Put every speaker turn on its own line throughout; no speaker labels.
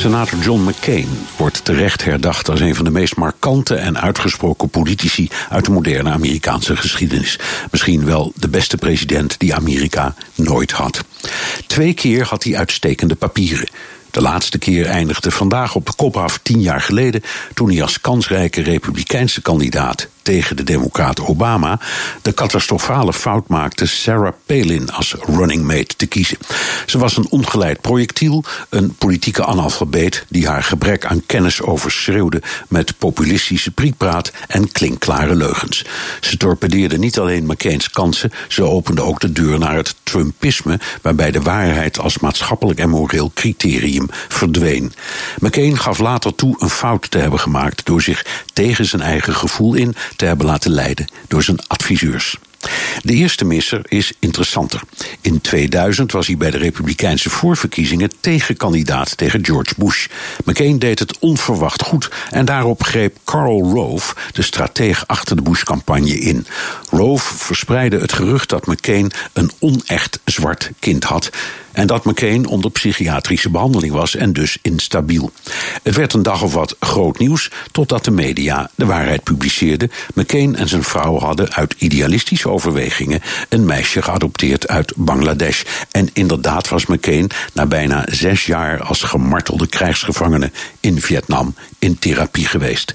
Senator John McCain wordt terecht herdacht als een van de meest markante en uitgesproken politici uit de moderne Amerikaanse geschiedenis. Misschien wel de beste president die Amerika nooit had. Twee keer had hij uitstekende papieren. De laatste keer eindigde vandaag op de kop af tien jaar geleden toen hij als kansrijke republikeinse kandidaat tegen de democraat Obama de catastrofale fout maakte Sarah Palin als running mate te kiezen. Ze was een ongeleid projectiel, een politieke analfabeet die haar gebrek aan kennis overschreeuwde met populistische prietpraat en klinkklare leugens. Ze torpedeerde niet alleen McCain's kansen, ze opende ook de deur naar het Trumpisme, waarbij de waarheid als maatschappelijk en moreel criterium verdween. McCain gaf later toe een fout te hebben gemaakt door zich tegen zijn eigen gevoel in te hebben laten leiden door zijn adviseurs. De eerste misser is interessanter. In 2000 was hij bij de Republikeinse voorverkiezingen tegenkandidaat tegen George Bush. McCain deed het onverwacht goed en daarop greep Karl Rove, de strateeg achter de Bush-campagne, in. Rove verspreidde het gerucht dat McCain een onecht zwart kind had en dat McCain onder psychiatrische behandeling was en dus instabiel. Het werd een dag of wat groot nieuws, totdat de media de waarheid publiceerde. McCain en zijn vrouw hadden uit idealistische overwegingen een meisje geadopteerd uit Bangladesh. En inderdaad was McCain na bijna zes jaar als gemartelde krijgsgevangene in Vietnam in therapie geweest.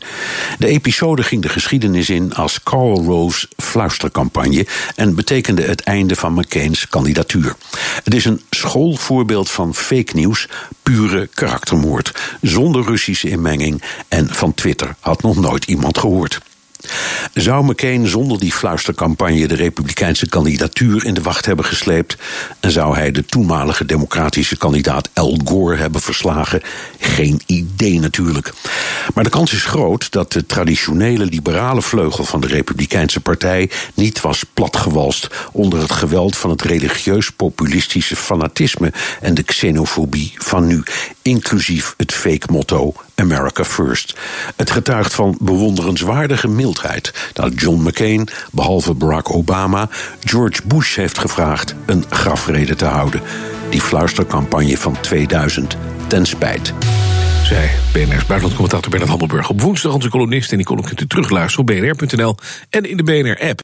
De episode ging de geschiedenis in als Karl Rove's fluistercampagne en betekende het einde van McCain's kandidatuur. Het is een schoolvoorbeeld van fake nieuws, pure karaktermoord, zonder Russische inmenging en van Twitter had nog nooit iemand gehoord. Zou McCain zonder die fluistercampagne de republikeinse kandidatuur in de wacht hebben gesleept? En zou hij de toenmalige democratische kandidaat Al Gore hebben verslagen? Geen idee natuurlijk. Maar de kans is groot dat de traditionele liberale vleugel van de republikeinse partij niet was platgewalst onder het geweld van het religieus-populistische fanatisme en de xenofobie van nu, inclusief het fake motto America First. Het getuigt van bewonderenswaardige mildheid dat John McCain, behalve Barack Obama, George Bush heeft gevraagd een grafrede te houden. Die fluistercampagne van 2000 ten spijt.
Zij, BNR's buitenlandcommentator Bernard Hammelburg. Op woensdag onze columnist en die column kunt u terugluisteren op bnr.nl en in de BNR-app.